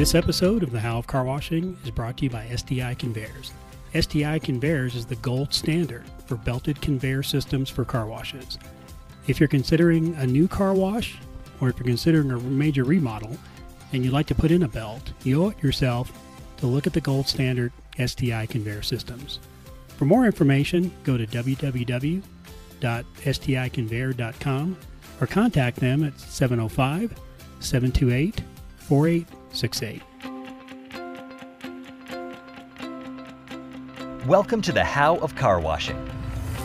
This episode of the How of Car Washing is brought to you by STI Conveyors. STI Conveyors is the gold standard for belted conveyor systems for car washes. If you're considering a new car wash, or if you're considering a major remodel and you'd like to put in a belt, you owe it yourself to look at the gold standard STI conveyor systems. For more information, go to www.sticonveyor.com or contact them at 705 728 4868. Welcome to the How of Car Washing,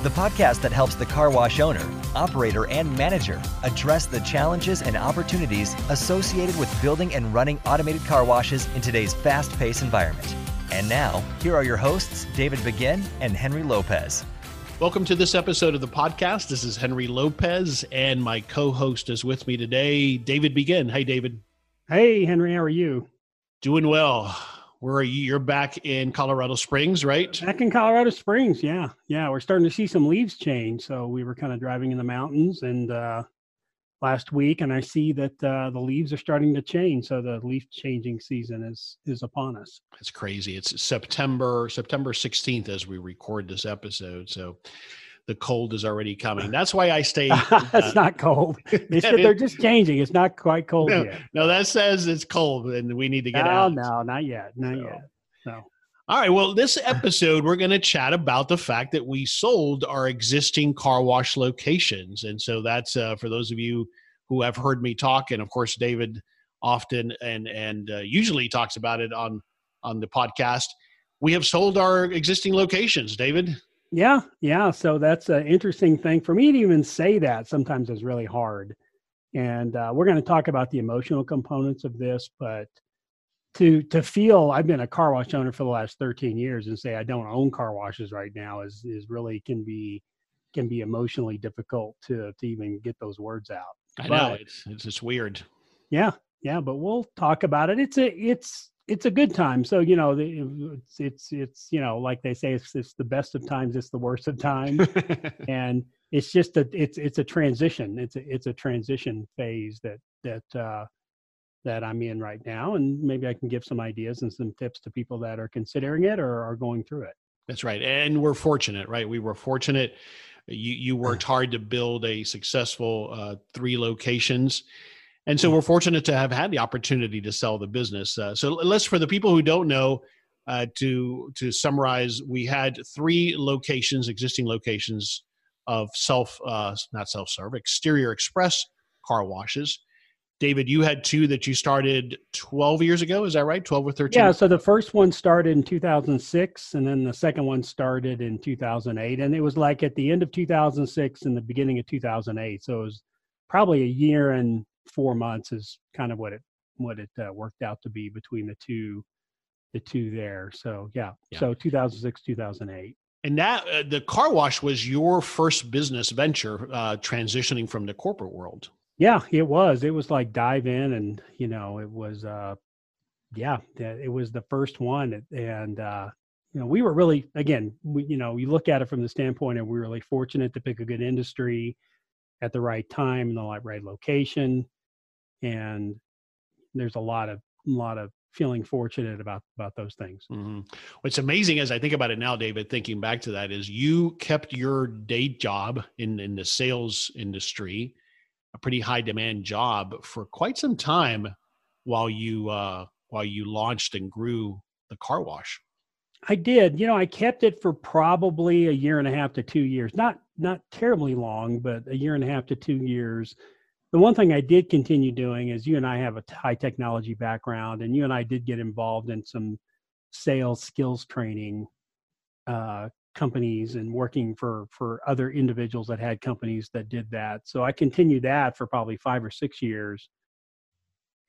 the podcast that helps the car wash owner, operator, and manager address the challenges and opportunities associated with building and running automated car washes in today's fast paced environment. And now, here are your hosts, David Begin and Henry Lopez. Welcome to this episode of the podcast. This is Henry Lopez, and my co host is with me today, David Begin. Hey, David. Hey, Henry, how are you? Doing well. Where are you? You're back in Colorado Springs, right? Back in Colorado Springs, yeah. Yeah, we're starting to see some leaves change. So we were kind of driving in the mountains and uh, last week, and I see that uh, the leaves are starting to change. So the leaf changing season is is upon us. It's crazy. It's September September 16th as we record this episode. So the cold is already coming. That's why I stay. it's uh, not cold. It's, they're just changing. It's not quite cold no, yet. No, that says it's cold and we need to get no, out. No, not yet. Not yet. No. All right. Well, this episode, we're going to chat about the fact that we sold our existing car wash locations. And so that's uh, for those of you who have heard me talk. And of course, David often and, and uh, usually talks about it on, on the podcast. We have sold our existing locations, David. Yeah, yeah. So that's an interesting thing for me to even say that. Sometimes is really hard, and uh, we're going to talk about the emotional components of this. But to to feel, I've been a car wash owner for the last 13 years, and say I don't own car washes right now is is really can be can be emotionally difficult to to even get those words out. I but, know it's it's just weird. Yeah, yeah. But we'll talk about it. It's a it's it's a good time. So you know, it's it's it's you know, like they say, it's it's the best of times, it's the worst of times, and it's just a it's it's a transition. It's a it's a transition phase that that uh, that I'm in right now, and maybe I can give some ideas and some tips to people that are considering it or are going through it. That's right, and we're fortunate, right? We were fortunate. You you worked hard to build a successful uh, three locations and so we're fortunate to have had the opportunity to sell the business. Uh, so let's, for the people who don't know, uh, to to summarize, we had three locations, existing locations of self, uh, not self serve, exterior express car washes. David, you had two that you started 12 years ago. Is that right? 12 or 13? Yeah. So the first one started in 2006, and then the second one started in 2008. And it was like at the end of 2006 and the beginning of 2008. So it was probably a year and four months is kind of what it what it uh, worked out to be between the two the two there. So yeah, yeah. so 2006 2008. And that uh, the car wash was your first business venture, uh, transitioning from the corporate world. Yeah, it was. It was like dive in, and you know, it was. uh Yeah, it was the first one, and uh you know, we were really again, we you know, you look at it from the standpoint and we were really fortunate to pick a good industry at the right time in the right location and there's a lot of a lot of feeling fortunate about about those things. Mm-hmm. What's amazing as I think about it now, David, thinking back to that, is you kept your day job in in the sales industry, a pretty high demand job for quite some time, while you uh, while you launched and grew the car wash. I did. You know, I kept it for probably a year and a half to two years. Not not terribly long, but a year and a half to two years the one thing I did continue doing is you and I have a high technology background, and you and I did get involved in some sales skills training uh, companies and working for for other individuals that had companies that did that. So I continued that for probably five or six years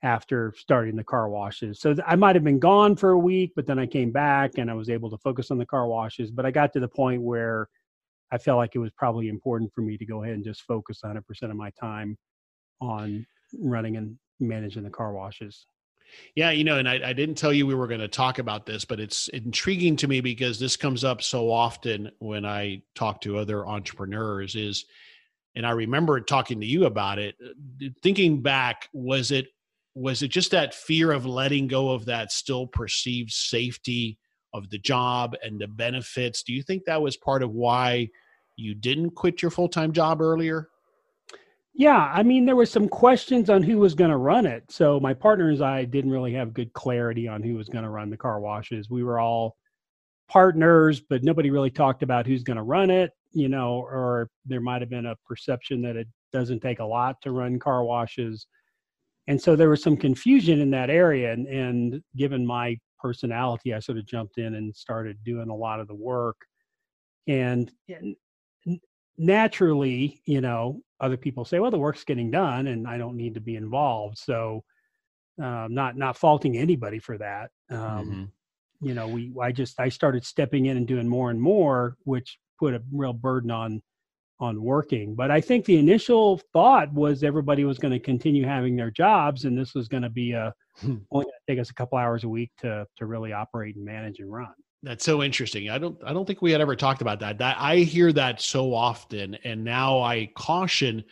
after starting the car washes. So I might have been gone for a week, but then I came back and I was able to focus on the car washes. But I got to the point where I felt like it was probably important for me to go ahead and just focus 100% of my time on running and managing the car washes. Yeah, you know, and I, I didn't tell you we were going to talk about this, but it's intriguing to me because this comes up so often when I talk to other entrepreneurs. Is, and I remember talking to you about it. Uh, thinking back, was it was it just that fear of letting go of that still perceived safety of the job and the benefits? Do you think that was part of why you didn't quit your full time job earlier? Yeah, I mean, there was some questions on who was going to run it. So my partners I didn't really have good clarity on who was going to run the car washes. We were all partners, but nobody really talked about who's going to run it, you know, or there might have been a perception that it doesn't take a lot to run car washes. And so there was some confusion in that area. And, and given my personality, I sort of jumped in and started doing a lot of the work. And, and naturally, you know, other people say, well, the work's getting done and I don't need to be involved. So, um, not not faulting anybody for that. Um, mm-hmm. You know, we I just I started stepping in and doing more and more, which put a real burden on on working. But I think the initial thought was everybody was going to continue having their jobs, and this was going to be a hmm. only going to take us a couple hours a week to to really operate and manage and run. That's so interesting. I don't I don't think we had ever talked about that. That I hear that so often and now I caution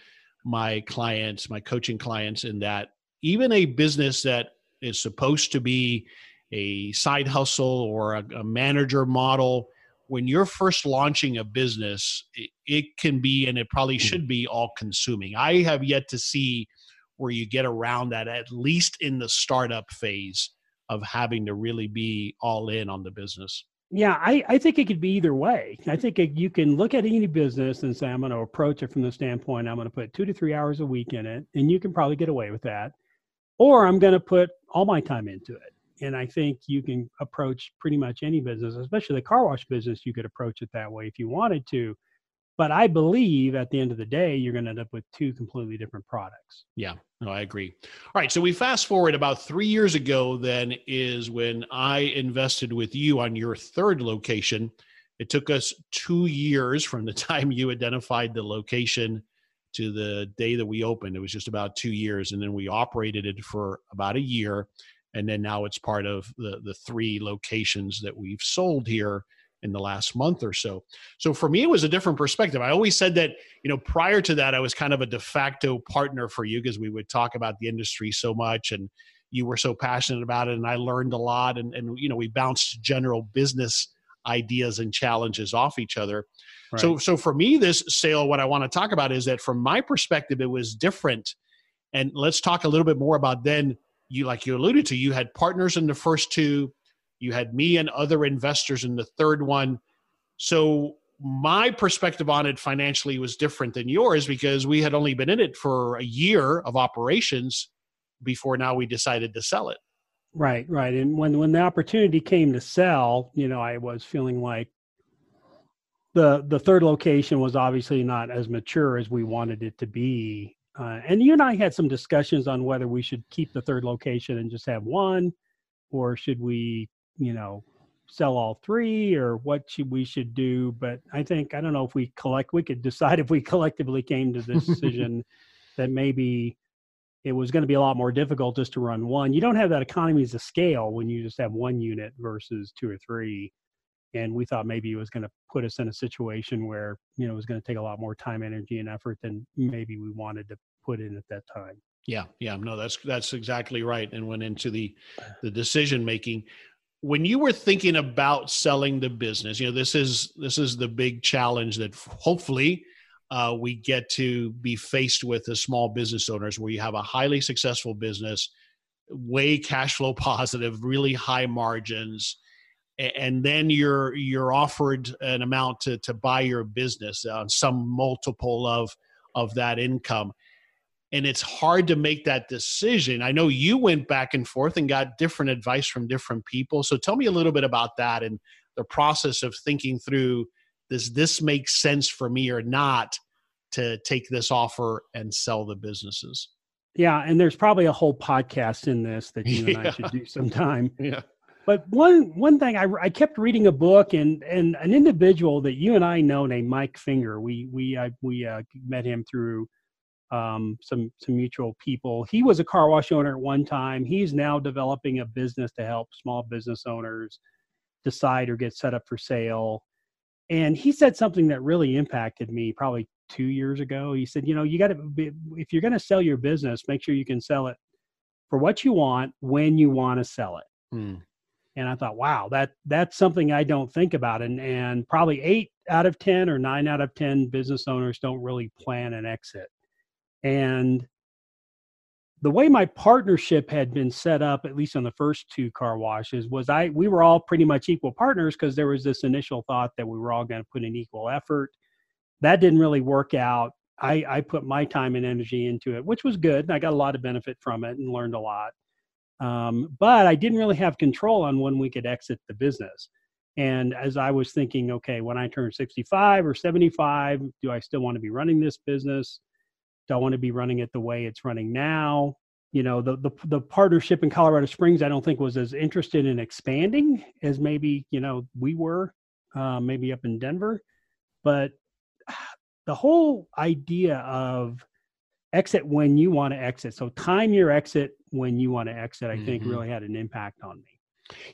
my clients, my coaching clients in that even a business that is supposed to be a side hustle or a, a manager model when you're first launching a business it, it can be and it probably mm-hmm. should be all consuming. I have yet to see where you get around that at least in the startup phase of having to really be all in on the business? Yeah, I, I think it could be either way. I think it, you can look at any business and say, I'm going to approach it from the standpoint, I'm going to put two to three hours a week in it, and you can probably get away with that. Or I'm going to put all my time into it. And I think you can approach pretty much any business, especially the car wash business, you could approach it that way if you wanted to. But I believe at the end of the day, you're going to end up with two completely different products. Yeah, no, I agree. All right. So we fast forward about three years ago, then is when I invested with you on your third location. It took us two years from the time you identified the location to the day that we opened. It was just about two years. And then we operated it for about a year. And then now it's part of the, the three locations that we've sold here in the last month or so. So for me, it was a different perspective. I always said that, you know, prior to that, I was kind of a de facto partner for you because we would talk about the industry so much and you were so passionate about it and I learned a lot and, and you know, we bounced general business ideas and challenges off each other. Right. So so for me, this sale, what I want to talk about is that from my perspective, it was different. And let's talk a little bit more about then you like you alluded to, you had partners in the first two you had me and other investors in the third one. So my perspective on it financially was different than yours because we had only been in it for a year of operations before now we decided to sell it. Right, right. And when when the opportunity came to sell, you know, I was feeling like the the third location was obviously not as mature as we wanted it to be. Uh, and you and I had some discussions on whether we should keep the third location and just have one, or should we you know sell all three or what should we should do but i think i don't know if we collect we could decide if we collectively came to the decision that maybe it was going to be a lot more difficult just to run one. You don't have that economies of scale when you just have one unit versus two or three and we thought maybe it was going to put us in a situation where you know it was going to take a lot more time energy and effort than maybe we wanted to put in at that time. Yeah yeah no that's that's exactly right and went into the the decision making when you were thinking about selling the business you know this is this is the big challenge that hopefully uh, we get to be faced with as small business owners where you have a highly successful business way cash flow positive really high margins and then you're you're offered an amount to to buy your business on some multiple of of that income and it's hard to make that decision. I know you went back and forth and got different advice from different people. So tell me a little bit about that and the process of thinking through does this make sense for me or not to take this offer and sell the businesses? Yeah, and there's probably a whole podcast in this that you and yeah. I should do sometime. Yeah. But one one thing I, I kept reading a book and and an individual that you and I know named Mike Finger. We we uh, we uh, met him through um, some some mutual people. He was a car wash owner at one time. He's now developing a business to help small business owners decide or get set up for sale. And he said something that really impacted me probably two years ago. He said, you know, you got to if you're going to sell your business, make sure you can sell it for what you want when you want to sell it. Hmm. And I thought, wow, that that's something I don't think about. And and probably eight out of ten or nine out of ten business owners don't really plan an exit. And the way my partnership had been set up, at least on the first two car washes, was I we were all pretty much equal partners because there was this initial thought that we were all going to put in equal effort. That didn't really work out. I, I put my time and energy into it, which was good. I got a lot of benefit from it and learned a lot. Um, but I didn't really have control on when we could exit the business. And as I was thinking, okay, when I turn 65 or 75, do I still want to be running this business? Do I want to be running it the way it's running now? You know, the, the the partnership in Colorado Springs, I don't think was as interested in expanding as maybe you know we were, uh, maybe up in Denver. But the whole idea of exit when you want to exit, so time your exit when you want to exit, I think Mhm. really had an impact on me.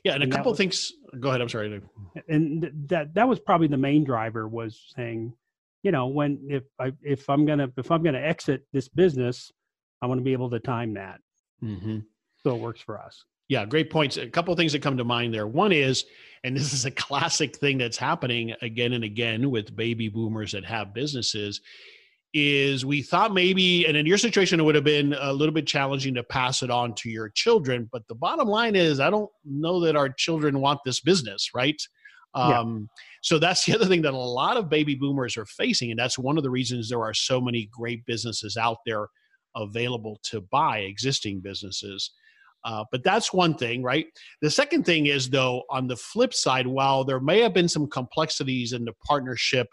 Yeah, and a And that couple was- things. Go ahead. I'm sorry. and that that was probably the main driver was saying you know when if i if i'm gonna if i'm gonna exit this business i want to be able to time that Mm-hmm. so it works for us Yeah, great points. A couple of things that come to mind there. One is, and this is a classic thing that's happening again and again with baby boomers that have businesses, is we thought maybe, and in your situation, it would have been a little bit challenging to pass it on to your children. But the bottom line is, I don't know that our children want this business, right? Yeah. Um, so that's the other thing that a lot of baby boomers are facing. And that's one of the reasons there are so many great businesses out there available to buy existing businesses. Uh, but that's one thing, right? The second thing is, though, on the flip side, while there may have been some complexities in the partnership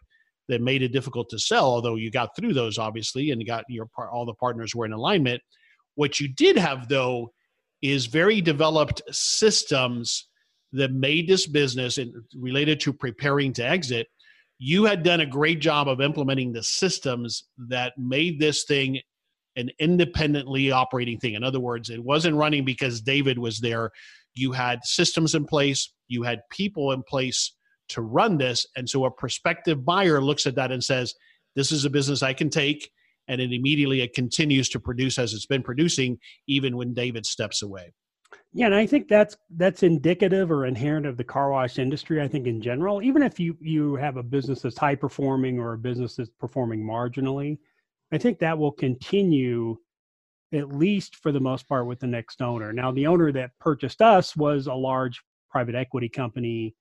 that made it difficult to sell, although you got through those obviously, and got your par- all the partners were in alignment. What you did have, though, is very developed systems that made this business and related to preparing to exit. You had done a great job of implementing the systems that made this thing an independently operating thing. In other words, it wasn't running because David was there. You had systems in place, you had people in place to run this. And so a prospective buyer looks at that and says, This is a business I can take. And it immediately it continues to produce as it's been producing, even when David steps away. Yeah and i think that's that's indicative or inherent of the car wash industry i think in general. Even if you you have a business that's high performing or a business that's performing marginally i think that will continue at least for the most part with the next owner. Now the owner that purchased us was a large private equity company.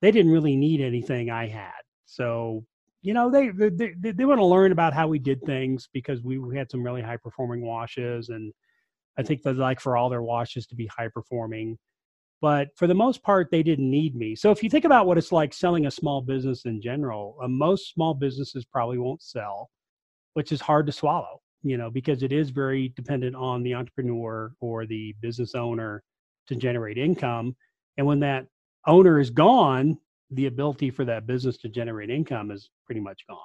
They didn't really need anything i had. So you know they they, they, they want to learn about how we did things because we, we had some really high performing washes and i think they'd like for all their washes to be high performing but for the most part they didn't need me. So if you think about what it's like selling a small business in general uh, most small businesses probably won't sell which is hard to swallow you know because it is very dependent on the entrepreneur or the business owner to generate income. And when that owner is gone the ability for that business to generate income is pretty much gone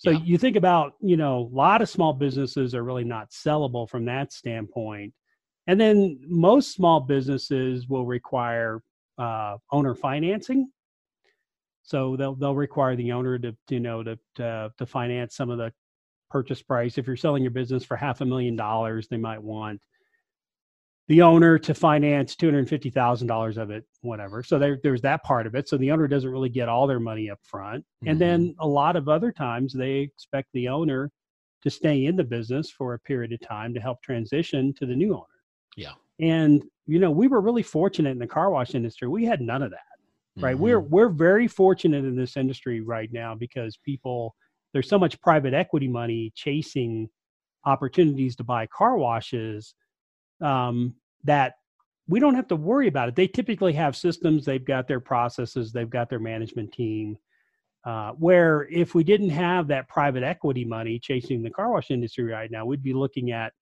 so Yeah. you think about you know a lot of small businesses are really not sellable from that standpoint. And then most small businesses will require uh, owner financing. So they'll they'll require the owner to you know to, to to finance some of the purchase price. If you're selling your business for half a million dollars they might want the owner to finance $250,000 of it, whatever. So there, there's that part of it. So the owner doesn't really get all their money up front. And then a lot of other times they expect the owner to stay in the business for a period of time to help transition to the new owner. Yeah. And, you know, we were really fortunate in the car wash industry. We had none of that right Mhm. we're we're very fortunate in this industry right now because people there's so much private equity money chasing opportunities to buy car washes um, that we don't have to worry about it. They typically have systems they've got their processes they've got their management team uh, where if we didn't have that private equity money chasing the car wash industry right now we'd be looking at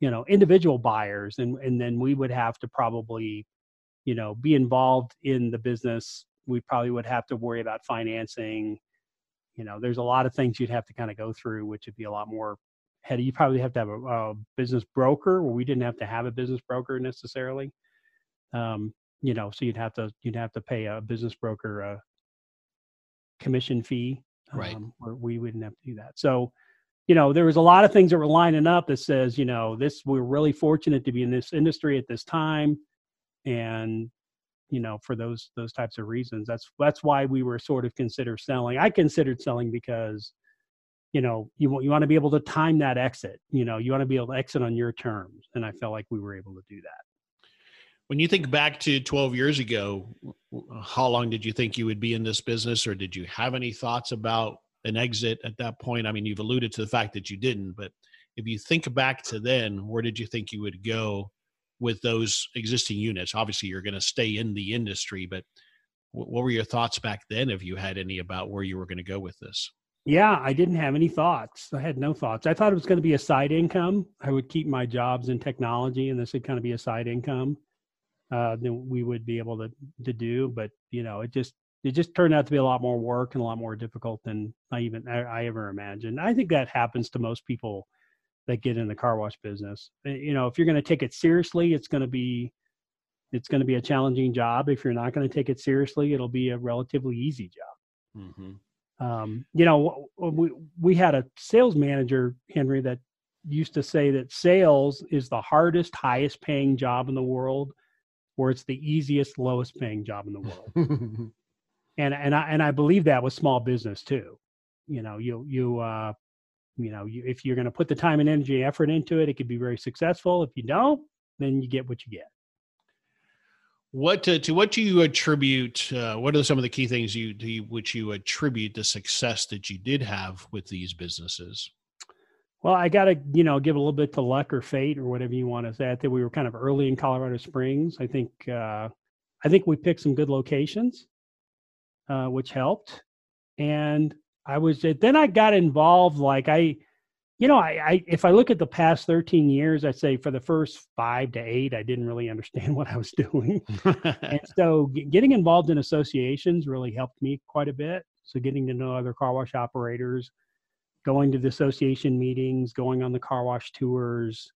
you know individual buyers and and then we would have to probably you know be involved in the business. We probably would have to worry about financing. You know there's a lot of things you'd have to kind of go through which would be a lot more heady you probably have to have a, a business broker where we didn't have to have a business broker necessarily um, you know so you'd have to you'd have to pay a business broker a commission fee Right. um, where we wouldn't have to do that so you know, there was a lot of things that were lining up that says, you know, this we're really fortunate to be in this industry at this time, and you know, for those those types of reasons, that's that's why we were sort of consider selling. I considered selling because, you know, you want you want to be able to time that exit. You know, you want to be able to exit on your terms, and I felt like we were able to do that. When you think back to 12 years ago, uh, how long did you think you would be in this business, or did you have any thoughts about an exit at that point? I mean, you've alluded to the fact that you didn't, but if you think back to then, where did you think you would go with those existing units? Obviously, you're going to stay in the industry, but what were your thoughts back then, if you had any, about where you were going to go with this? Yeah, I didn't have any thoughts. I had no thoughts. I thought it was going to be a side income. I would keep my jobs in technology, and this would kind of be a side income uh, that we would be able to to do. But you know, it just it just turned out to be a lot more work and a lot more difficult than I even I, I ever imagined. I think that happens to most people that get in the car wash business. Eh, you know, if you're going to take it seriously, it's going to be it's going to be a challenging job. If you're not going to take it seriously, it'll be a relatively easy job. Mm-hmm. Um, you know, we we had a sales manager, Henry, that used to say that sales is the hardest, highest paying job in the world, or it's the easiest, lowest paying job in the world. and and I and I believe that with small business too. You know, you you uh, you know, you, if you're going to put the time and energy, effort into it, it could be very successful. If you don't, then you get what you get. What to, to what do you attribute? Uh, what are some of the key things you, you which you attribute the success that you did have with these businesses? Well, I got to you know give a little bit to luck or fate or whatever you want to say. I think we were kind of early in Colorado Springs. I think uh, I think we picked some good locations uh, which helped. And I was then I got involved. Like I, you know, I, I if I look at the past 13 years, I'd say for the first five to eight, I didn't really understand what I was doing. and so getting involved in associations really helped me quite a bit. So getting to know other car wash operators, going to the association meetings, going on the car wash tours,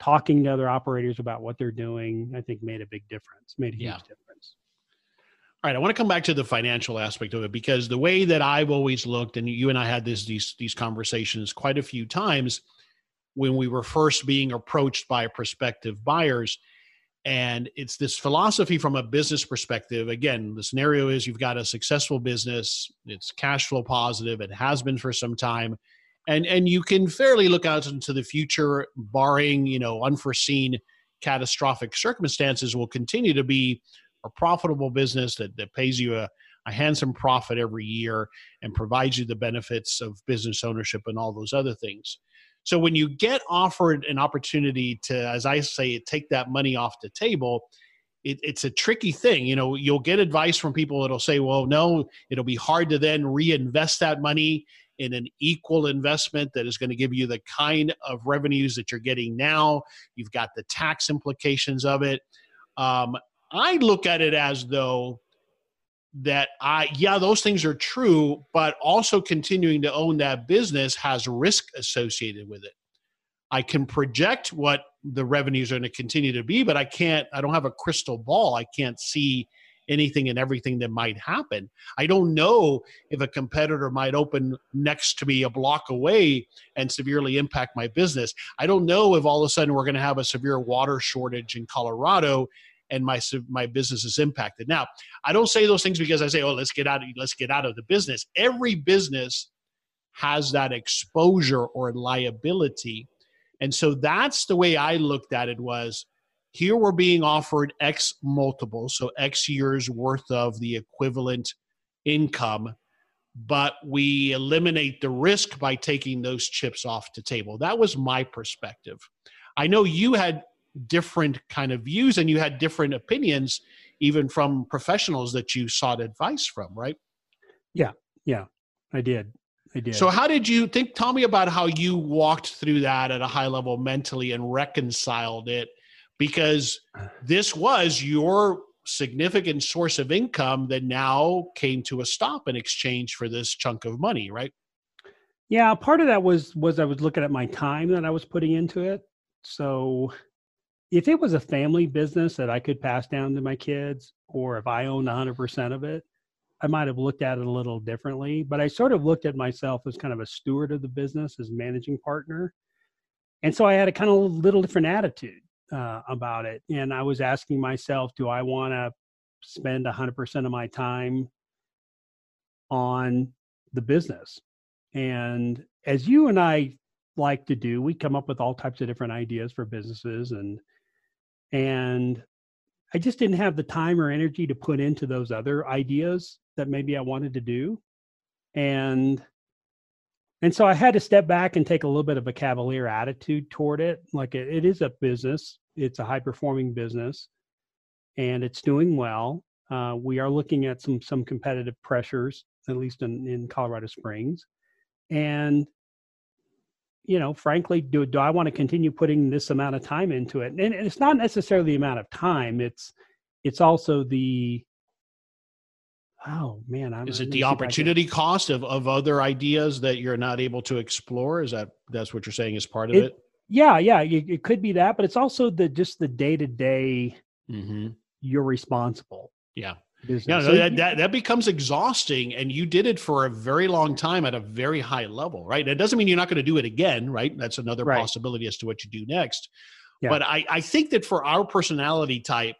talking to other operators about what they're doing, I think made a big difference, made a huge yeah. difference. All right, I want to come back to the financial aspect of it because the way that I've always looked, and you and I had this these these conversations quite a few times when we were first being approached by prospective buyers. And it's this philosophy from a business perspective. Again, the scenario is you've got a successful business, it's cash flow positive, it has been for some time, and and you can fairly look out into the future, barring you know unforeseen catastrophic circumstances, will continue to be a profitable business that, that pays you a, a handsome profit every year and provides you the benefits of business ownership and all those other things. So when you get offered an opportunity to, as I say, take that money off the table, it, it's a tricky thing. You know, you'll get advice from people that'll say, well, no, it'll be hard to then reinvest that money in an equal investment that is going to give you the kind of revenues that you're getting now. You've got the tax implications of it. Um, I look at it as though that I yeah those things are true, but also continuing to own that business has risk associated with it. I can project what the revenues are going to continue to be, but I can't. I don't have a crystal ball. I can't see anything and everything that might happen. I don't know if a competitor might open next to me a block away and severely impact my business. I don't know if all of a sudden we're going to have a severe water shortage in Colorado and my my business is impacted. Now, I don't say those things because I say, "Oh, let's get out of let's get out of the business." Every business has that exposure or liability. And so that's the way I looked at it was here we're being offered X multiple, so X years worth of the equivalent income, but we eliminate the risk by taking those chips off the table. That was my perspective. I know you had different kind of views and you had different opinions even from professionals that you sought advice from right? Yeah yeah i did i did. So how did you think tell me about how you walked through that at a high level mentally and reconciled it because this was your significant source of income that now came to a stop in exchange for this chunk of money right? Yeah part of that was was i was looking at my time that i was putting into it. So if it was a family business that I could pass down to my kids, or if I owned 100% of it, I might have looked at it a little differently, but I sort of looked at myself as kind of a steward of the business, as managing partner. And so I had a kind of little different attitude uh, about it. And I was asking myself, do I want to spend 100% of my time on the business? And as you and I like to do, we come up with all types of different ideas for businesses and and I just didn't have the time or energy to put into those other ideas that maybe I wanted to do. And and so I had to step back and take a little bit of a cavalier attitude toward it. Like it, it is a business, it's a high performing business, and it's doing well. Uh, we are looking at some some competitive pressures, at least in, in Colorado Springs, and you know, frankly, do do I want to continue putting this amount of time into it? And, it's not necessarily the amount of time; it's it's also the oh man, I'm, is it the opportunity cost of of other ideas that you're not able to explore? Is that that's what you're saying is part of it? it? Yeah, yeah, it, it, could be that, but it's also the just the day to day. You're responsible. Yeah, business. Yeah, so that, that, that becomes exhausting. And you did it for a very long time at a very high level, right? It doesn't mean you're not going to do it again, right? That's another right. possibility as to what you do next. Yeah. But I, I think that for our personality type,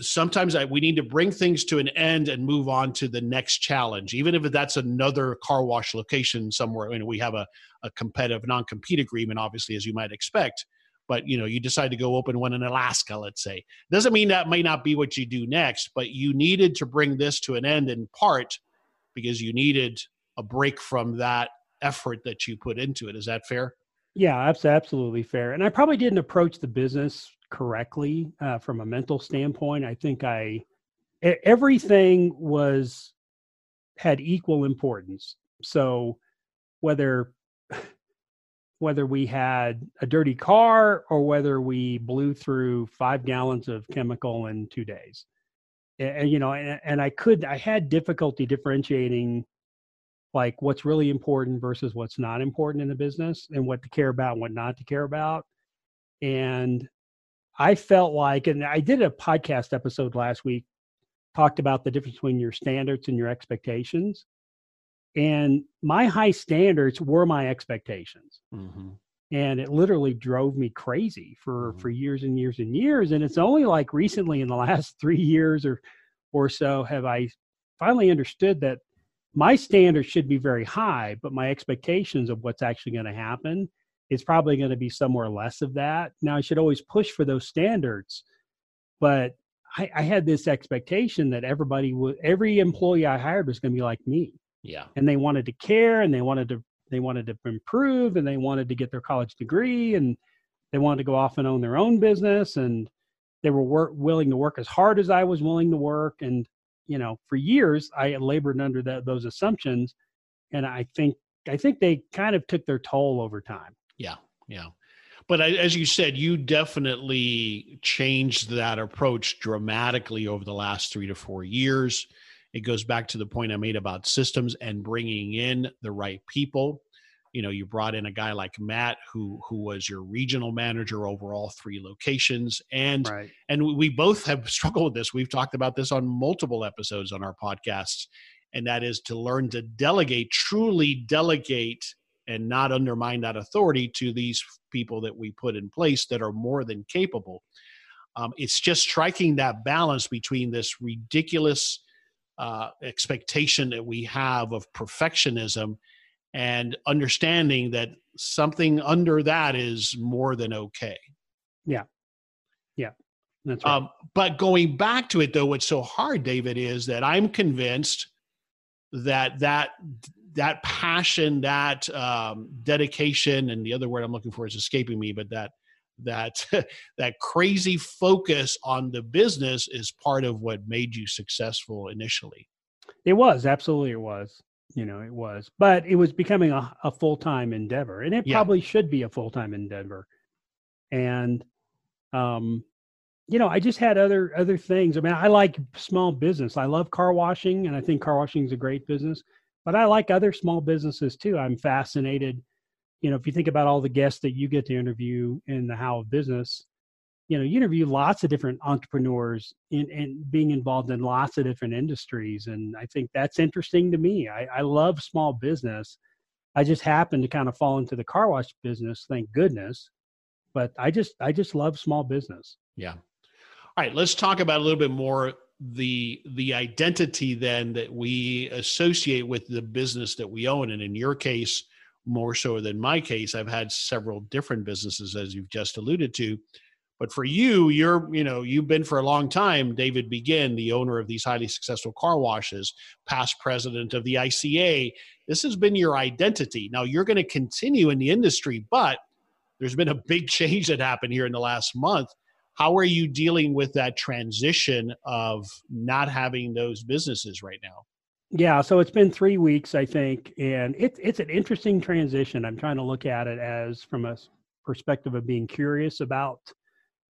sometimes I, we need to bring things to an end and move on to the next challenge, even if that's another car wash location somewhere. I mean, we have a, a competitive non-compete agreement, obviously, as you might expect but you know you decide to go open one in alaska let's say. Doesn't mean that may not be what you do next but you needed to bring this to an end in part because you needed a break from that effort that you put into it. Is that fair? Yeah that's absolutely fair. And i probably didn't approach the business correctly uh, from a mental standpoint. I think i everything was had equal importance. So whether whether we had a dirty car or whether we blew through five gallons of chemical in two days. And, you know, and, and I could, I had difficulty differentiating like what's really important versus what's not important in the business and what to care about and what not to care about. And I felt like, and I did a podcast episode last week, talked about the difference between your standards and your expectations and my high standards were my expectations mm-hmm. and it literally drove me crazy for mm-hmm. for years and years and years and it's only like recently in the last three years or or so have i finally understood that my standards should be very high but my expectations of what's actually going to happen is probably going to be somewhere less of that now i should always push for those standards but I, I had this expectation that everybody would every employee i hired was going to be like me yeah. And they wanted to care and they wanted to they wanted to improve and they wanted to get their college degree and they wanted to go off and own their own business and they were work, willing to work as hard as I was willing to work and you know for years I labored under that, those assumptions and I think I think they kind of took their toll over time. Yeah. Yeah. But as you said, you definitely changed that approach dramatically over the last three to four years. It goes back to the point I made about systems and bringing in the right people. You know, you brought in a guy like Matt, who who was your regional manager over all three locations, and right. and we both have struggled with this. We've talked about this on multiple episodes on our podcasts, and that is to learn to delegate, truly delegate, and not undermine that authority to these people that we put in place that are more than capable. Um, it's just striking that balance between this ridiculous uh, expectation that we have of perfectionism and understanding that something under that is more than okay. Yeah. Yeah. That's right. Um, but going back to it though, what's so hard, David, is that I'm convinced that that that passion, that um, dedication, and the other word I'm looking for is escaping me, but that that that crazy focus on the business is part of what made you successful initially. It was absolutely it was you know it was but it was becoming a, a full-time endeavor and it yeah. probably should be a full-time endeavor. And um you know i just had other other things. I mean i like small business. I love car washing and i think car washing is a great business but i like other small businesses too. I'm fascinated you know, if you think about all the guests that you get to interview in the How of Business, you know, you interview lots of different entrepreneurs in, in being involved in lots of different industries. And I think that's interesting to me. I, I love small business. I just happened to kind of fall into the car wash business, thank goodness. But I just I just love small business. Yeah. All right, let's talk about a little bit more the the identity then that we associate with the business that we own and in your case more so than my case i've had several different businesses as you've just alluded to but for you, you're, you know, you've been for a long time, David Begin, the owner of these highly successful car washes, past president of the ICA. This has been your identity. Now you're going to continue in the industry, but there's been a big change that happened here in the last month. How are you dealing with that transition of not having those businesses right now? Yeah, so it's been three weeks, I think, and it's it's an interesting transition. I'm trying to look at it as from a perspective of being curious about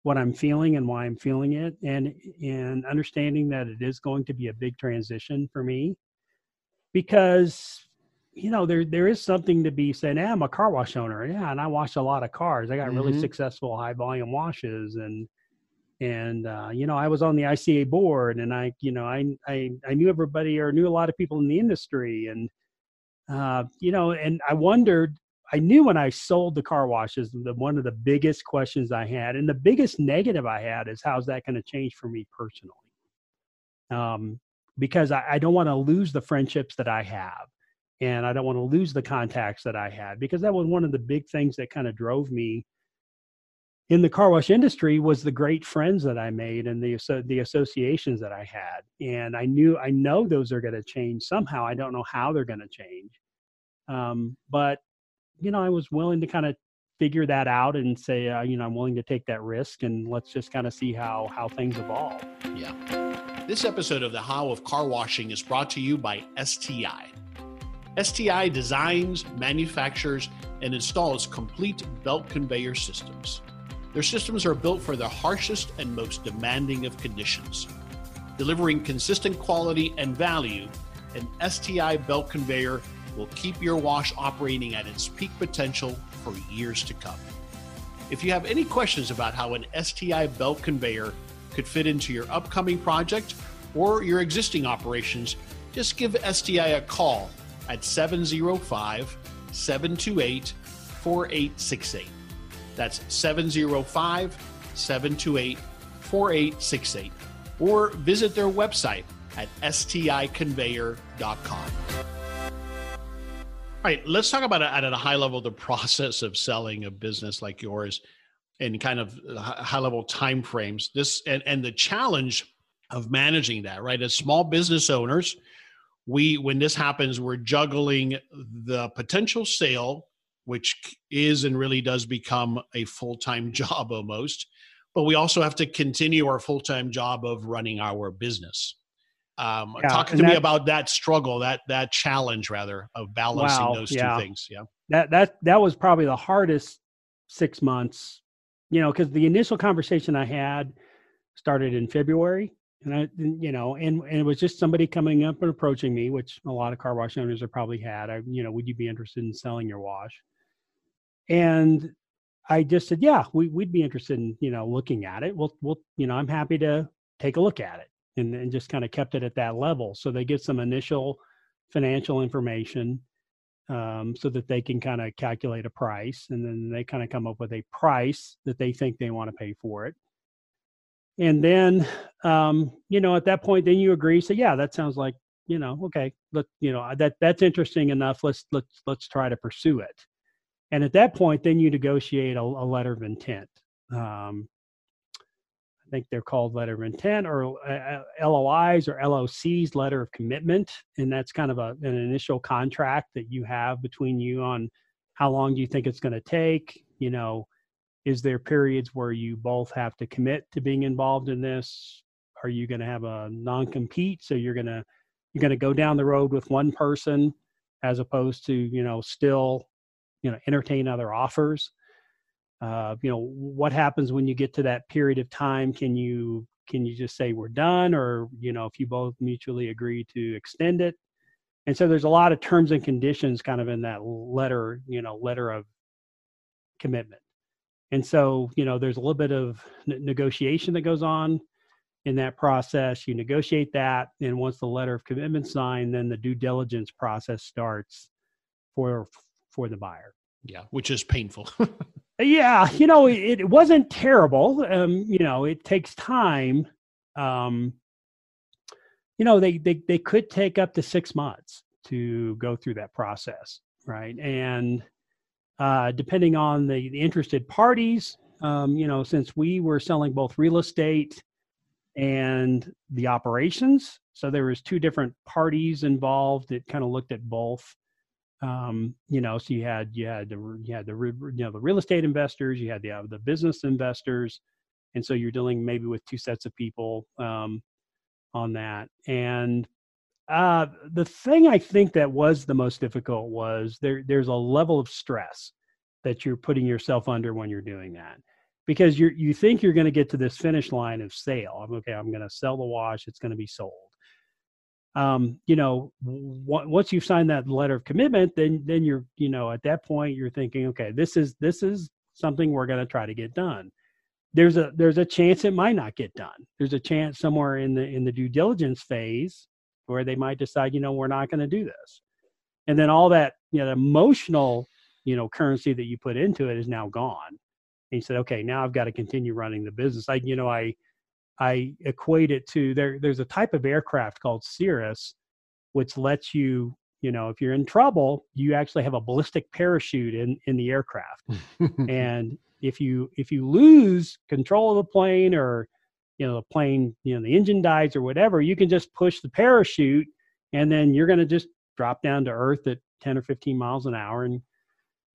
what I'm feeling and why I'm feeling it, and and understanding that it is going to be a big transition for me, because you know there there is something to be said. Yeah, I'm a car wash owner, yeah, and I wash a lot of cars. I got mm-hmm. really successful high volume washes, and and uh, you know I was on the ICA board, and I you know I I I knew everybody or knew a lot of people in the industry, and uh, you know, and I wondered I knew when I sold the car washes the one of the biggest questions I had and the biggest negative I had is how's that going to change for me personally? Um, because I, I don't want to lose the friendships that I have and I don't want to lose the contacts that I had because that was one of the big things that kind of drove me in the car wash industry was the great friends that I made and the the associations that I had and I knew I know those are going to change somehow I don't know how they're going to change um, but you know, I was willing to kind of figure that out and say, uh, you know, I'm willing to take that risk and let's just kind of see how how things evolve. Yeah. This episode of the How of Car Washing is brought to you by STI. STI designs, manufactures, and installs complete belt conveyor systems. Their systems are built for the harshest and most demanding of conditions. Delivering consistent quality and value, an STI belt conveyor will keep your wash operating at its peak potential for years to come. If you have any questions about how an STI belt conveyor could fit into your upcoming project or your existing operations, just give STI a call at 705 728 4868. That's 705 728 4868. Or visit their website at sticonveyor.com All right, let's talk about at a high level the process of selling a business like yours and kind of high level time frames. This and, and the challenge of managing that, right? As small business owners, we when this happens, we're juggling the potential sale, which is and really does become a full-time job almost, but we also have to continue our full-time job of running our business. Um, yeah, talk to me about that struggle, that that challenge rather of balancing wow, those yeah. two things. Yeah, that that that was probably the hardest six months. You know, because the initial conversation I had started in February, and I, you know, and and it was just somebody coming up and approaching me, which a lot of car wash owners have probably had. I, you know, would you be interested in selling your wash? And I just said, yeah, we, we'd be interested in you know looking at it. We'll we'll you know I'm happy to take a look at it and, and just kind of kept it at that level. So they get some initial financial information um, so that they can kind of calculate a price and then they kind of come up with a price that they think they want to pay for it. And then, um, you know, at that point, then you agree. So yeah, that sounds like, you know, okay, let you know that that's interesting enough. Let's let's let's try to pursue it. And at that point, then you negotiate a, a letter of intent. Um, I think they're called letter of intent or uh, uh LOIs or LOCs, letter of commitment. And that's kind of a, an initial contract that you have between you on how long do you think it's going to take? You know, is there periods where you both have to commit to being involved in this? Are you going to have a non compete? So you're going to, you're going to go down the road with one person as opposed to, you know, still, you know, entertain other offers uh, you know what happens when you get to that period of time can you can you just say we're done or you know if you both mutually agree to extend it and so there's a lot of terms and conditions kind of in that letter you know letter of commitment And so, you know, there's a little bit of negotiation that goes on in that process. You negotiate that, and once the letter of commitment signed, then the due diligence process starts for for the buyer. Yeah, which is painful. yeah, you know, it, it wasn't terrible. Um, you know, it takes time. Um, you know, they they they could take up to six months to go through that process, right? And uh, depending on the, the interested parties. Um, you know, since we were selling both real estate and the operations, so there was two different parties involved. It kind of looked at both. Um, you know, so you had you had the you had the you know the real estate investors, you had the uh, the business investors, and so you're dealing maybe with two sets of people um, on that. And uh, the thing I think that was the most difficult was there. There's a level of stress that you're putting yourself under when you're doing that, because you you think you're going to get to this finish line of sale. I'm okay. I'm going to sell the wash. It's going to be sold. Um, you know, w- once you've signed that letter of commitment, then then you're you know at that point you're thinking, okay, this is this is something we're going to try to get done. There's a there's a chance it might not get done. There's a chance somewhere in the in the due diligence phase where they might decide, you know, we're not going to do this. And then all that, you know, emotional, you know, currency that you put into it is now gone. And he said, okay, now I've got to continue running the business. I, you know, I, I equate it to there. There's a type of aircraft called Cirrus, which lets you, you know, if you're in trouble, you actually have a ballistic parachute in in the aircraft, and if you if you lose control of the plane or you know the plane you know the engine dies or whatever you can just push the parachute and then you're going to just drop down to earth at 10 or 15 miles an hour and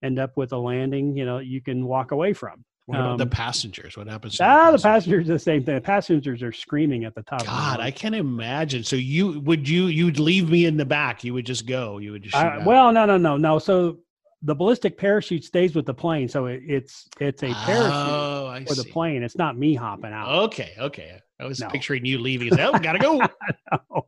end up with a landing you know you can walk away from what about um, the passengers? What happens ah the passengers? the passengers the same thing. The passengers are screaming at the top god i can't imagine. So you would you you'd leave me in the back. You would just go. You would just well no no no no. So the ballistic parachute stays with the plane, so it, it's it's a parachute oh, for the plane. It's not me hopping out. Okay, okay. I was no. picturing you leaving. Oh, gotta go.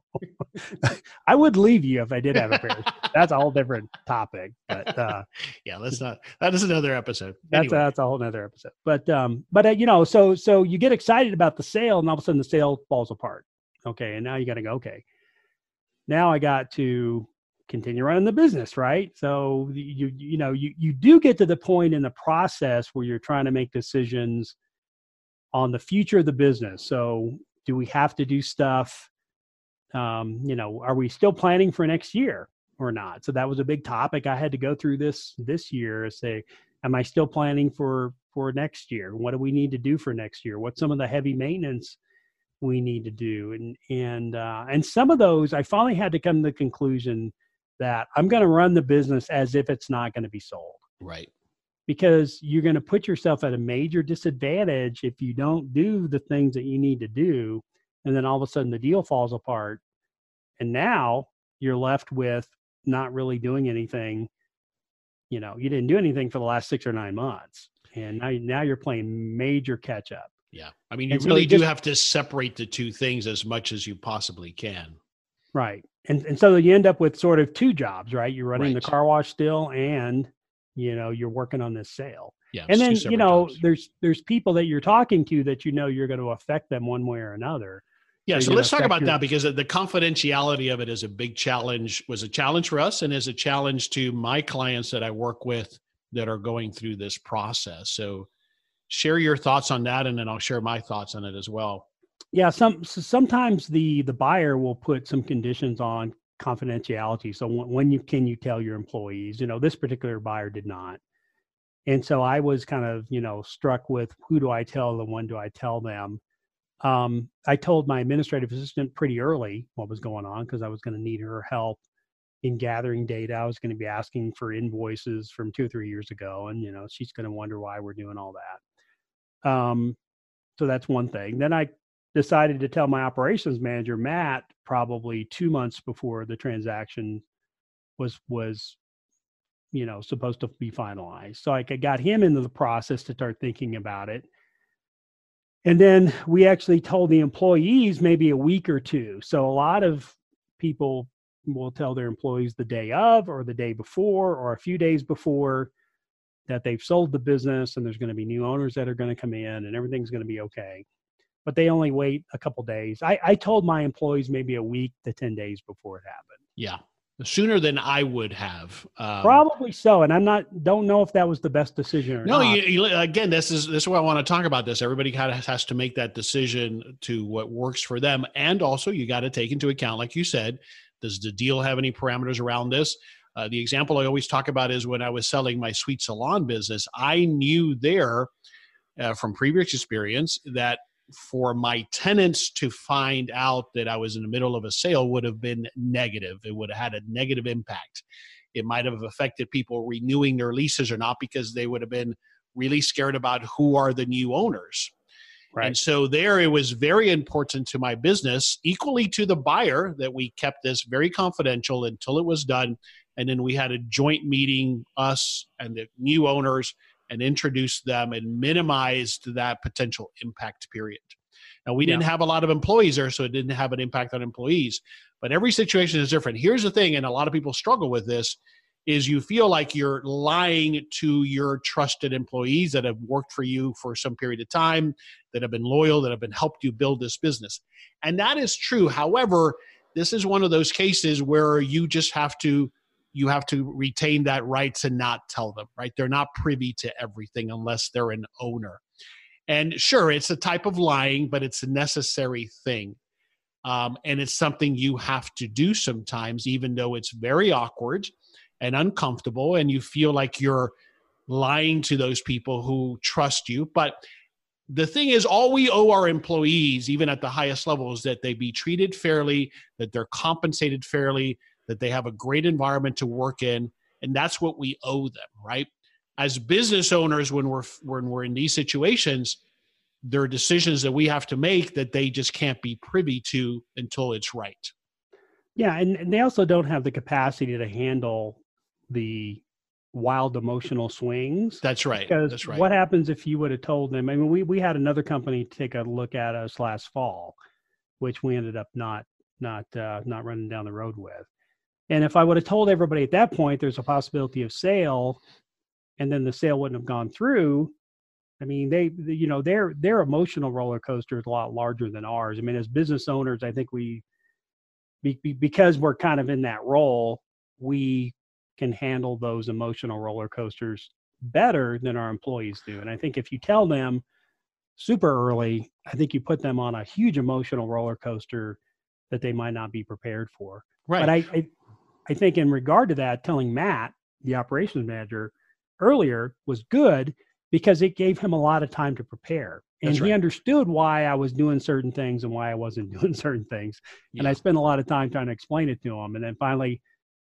I would leave you if I did have a parachute. that's a whole different topic. But uh, yeah, let's not. That is another episode. That's anyway. a, that's a whole other episode. But um, but uh, you know, so so you get excited about the sale, and all of a sudden the sale falls apart. Okay, and now you got to go. Okay, now I got to continue running the business right so you you know you you do get to the point in the process where you're trying to make decisions on the future of the business. So do we have to do stuff um, you know are we still planning for next year or not? So that was a big topic i had to go through this this year say am i still planning for for next year? What do we need to do for next year? What's some of the heavy maintenance we need to do? And and uh, and some of those i finally had to come to the conclusion that I'm going to run the business as if it's not going to be sold. Right. Because you're going to put yourself at a major disadvantage if you don't do the things that you need to do. And then all of a sudden the deal falls apart. And now you're left with not really doing anything. You know, you didn't do anything for the last six or nine months. And now, now you're playing major catch up. Yeah. I mean, you and really so do just, have to separate the two things as much as you possibly can. Right and and so you end up with sort of two jobs, right? You're running right. the car wash still, and you know you're working on this sale. Yeah, and then you know jobs. there's there's people that you're talking to that you know you're going to affect them one way or another. Yeah, so, so let's talk about your, that because the confidentiality of it is a big challenge. Was a challenge for us, and is a challenge to my clients that I work with that are going through this process. So, share your thoughts on that, and then I'll share my thoughts on it as well yeah some sometimes the the buyer will put some conditions on confidentiality. So when when you can you tell your employees? You know this particular buyer did not. And so i was kind of you know struck with who do i tell and when do i tell them? Um, i told my administrative assistant pretty early what was going on because i was going to need her help in gathering data. I was going to be asking for invoices from two or three years ago and you know she's going to wonder why we're doing all that. Um, so that's one thing. Then i decided to tell my operations manager Matt probably two months before the transaction was was you know supposed to be finalized. So I got him into the process to start thinking about it. And then we actually told the employees maybe a week or two. So a lot of people will tell their employees the day of or the day before or a few days before that they've sold the business and there's going to be new owners that are going to come in and everything's going to be okay. But they only wait a couple days. I, I told my employees maybe a week to 10 days before it happened. Yeah. Sooner than I would have. Um, Probably so. And I'm not, don't know if that was the best decision or no, not. You, you, again, this is, this is why I want to talk about this. Everybody kind of has to make that decision to what works for them. And also you got to take into account, like you said, does the deal have any parameters around this? Uh, the example I always talk about is when I was selling my suite salon business, I knew there uh, from previous experience that for my tenants to find out that I was in the middle of a sale would have been negative. It would have had a negative impact. It might have affected people renewing their leases or not because they would have been really scared about who are the new owners. Right. And so there it was very important to my business, equally to the buyer, that we kept this very confidential until it was done. And then we had a joint meeting, us and the new owners, and introduced them and minimized that potential impact period. Now, we didn't have a lot of employees there, so it didn't have an impact on employees, but every situation is different. Here's the thing, and a lot of people struggle with this is you feel like you're lying to your trusted employees that have worked for you for some period of time, that have been loyal, that have been helped you build this business. And that is true. However, this is one of those cases where you just have to you have to retain that right to not tell them, right? They're not privy to everything unless they're an owner. And sure, it's a type of lying, but it's a necessary thing. Um, and it's something you have to do sometimes, even though it's very awkward and uncomfortable, and you feel like you're lying to those people who trust you. But the thing is, all we owe our employees, even at the highest levels, that they be treated fairly, that they're compensated fairly, that they have a great environment to work in, and that's what we owe them, right? As business owners, when we're when we're in these situations, there are decisions that we have to make that they just can't be privy to until it's right. Yeah, and, and they also don't have the capacity to handle the wild emotional swings. That's right. Because That's right. what happens if you would have told them? I mean, we we had another company take a look at us last fall, which we ended up not not uh, not running down the road with. And if I would have told everybody at that point there's a possibility of sale, and then the sale wouldn't have gone through, I mean, they, you know, their their emotional roller coaster is a lot larger than ours. I mean, as business owners, I think we, be, because we're kind of in that role, we can handle those emotional roller coasters better than our employees do. And I think if you tell them super early, I think you put them on a huge emotional roller coaster that they might not be prepared for. Right. But I, I, I think in regard to that, telling Matt, the operations manager, earlier was good because it gave him a lot of time to prepare. And right. he understood why I was doing certain things and why I wasn't doing certain things. Yeah. And I spent a lot of time trying to explain it to him. And then finally,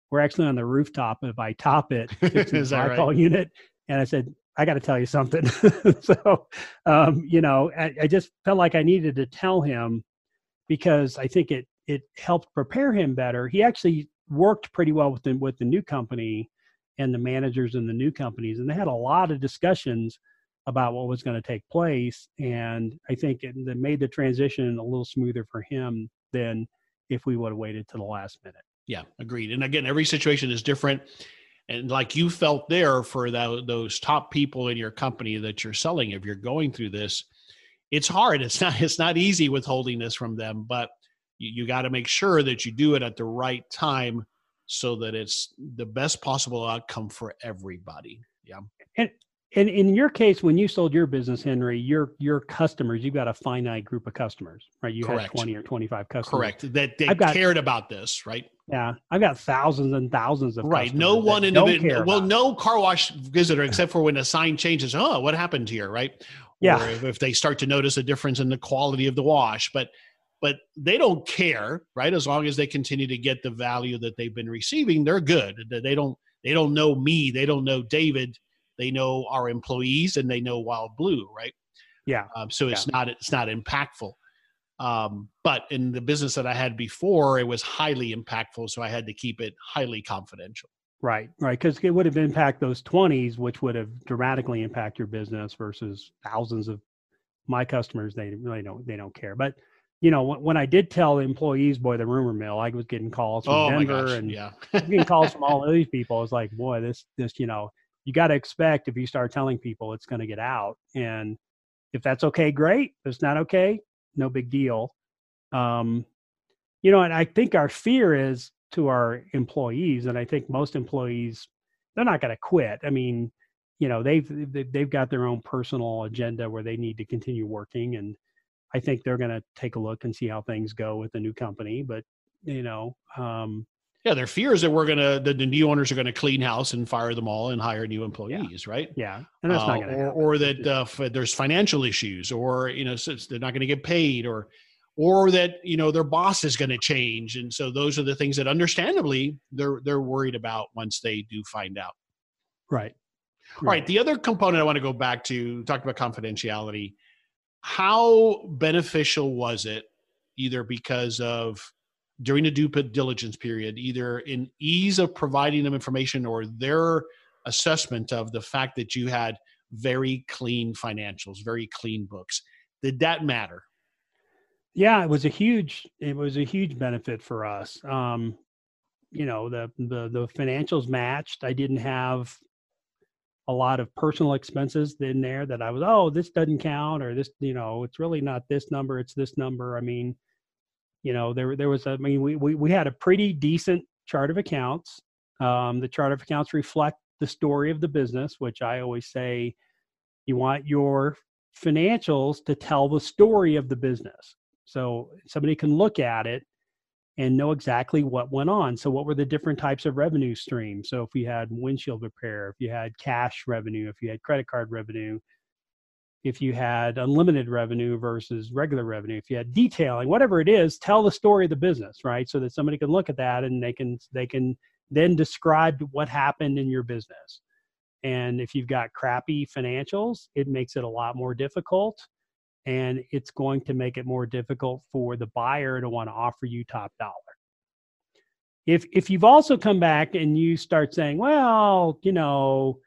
we're actually on the rooftop. If I top it, it's a right? unit. And I said, I got to tell you something. so, um, you know, I, I, just felt like I needed to tell him because I think it it helped prepare him better. He actually worked pretty well with the, with the new company and the managers in the new companies, and they had a lot of discussions about what was going to take place. And I think it, it made the transition a little smoother for him than if we would have waited to the last minute. Yeah, agreed. And again, every situation is different. And like you felt there for those top people in your company that you're selling, if you're going through this, it's hard. It's not. It's not easy withholding this from them, but you, you got to make sure that you do it at the right time so that it's the best possible outcome for everybody. Yeah. And and in your case, when you sold your business, Henry, your your customers, you've got a finite group of customers, right? You Correct. had twenty or twenty five customers. Correct. That they got, cared about this, right? Yeah, I've got thousands and thousands of right. No one individual. Well, no car wash visitor, except for when a sign changes. Oh, what happened here, right? Yeah. Or if, if they start to notice a difference in the quality of the wash, but but they don't care, right? As long as they continue to get the value that they've been receiving, they're good. They don't they don't know me, they don't know David, they know our employees and they know Wild Blue, right? Yeah. Um, so it's yeah. not it's not impactful. Um, but in the business that I had before, it was highly impactful, so I had to keep it highly confidential. Right, right, because it would have impacted those twenties, which would have dramatically impact your business versus thousands of my customers. They really don't they don't care, but you know, when I did tell employees, boy, the rumor mill, I was getting calls from oh Denver and yeah. getting calls from all of these people. I was like, boy, this, this, you know, you got to expect if you start telling people it's going to get out. And if that's okay, great. If it's not okay, no big deal. Um, you know, and I think our fear is to our employees, and I think most employees, they're not going to quit. I mean, you know, they've they've got their own personal agenda where they need to continue working, and I think they're going to take a look and see how things go with the new company. But you know, um, yeah, their fear is that we're gonna the, the new owners are gonna clean house and fire them all and hire new employees, yeah. right? Yeah, and that's uh, not gonna or, or that uh, f- there's financial issues, or you know, so they're not gonna get paid, or or that you know their boss is going to change, and so those are the things that, understandably, they're they're worried about once they do find out. Right. All right. The other component I want to go back to talked about confidentiality. How beneficial was it, either because of during the due diligence period, either in ease of providing them information or their assessment of the fact that you had very clean financials, very clean books. Did that matter? Yeah, it was a huge it was a huge benefit for us. Um, you know, the the the financials matched. I didn't have a lot of personal expenses in there that I was, oh, this doesn't count or this, you know, it's really not this number, it's this number. I mean, you know there there was a, I mean we we we had a pretty decent chart of accounts. Um, the chart of accounts reflect the story of the business, which I always say you want your financials to tell the story of the business. So somebody can look at it and know exactly what went on. So, what were the different types of revenue streams? So, if you had windshield repair, if you had cash revenue, if you had credit card revenue, if you had unlimited revenue versus regular revenue if you had detailing whatever it is tell the story of the business right so that somebody can look at that and they can they can then describe what happened in your business and if you've got crappy financials it makes it a lot more difficult and it's going to make it more difficult for the buyer to want to offer you top dollar if if you've also come back and you start saying well you know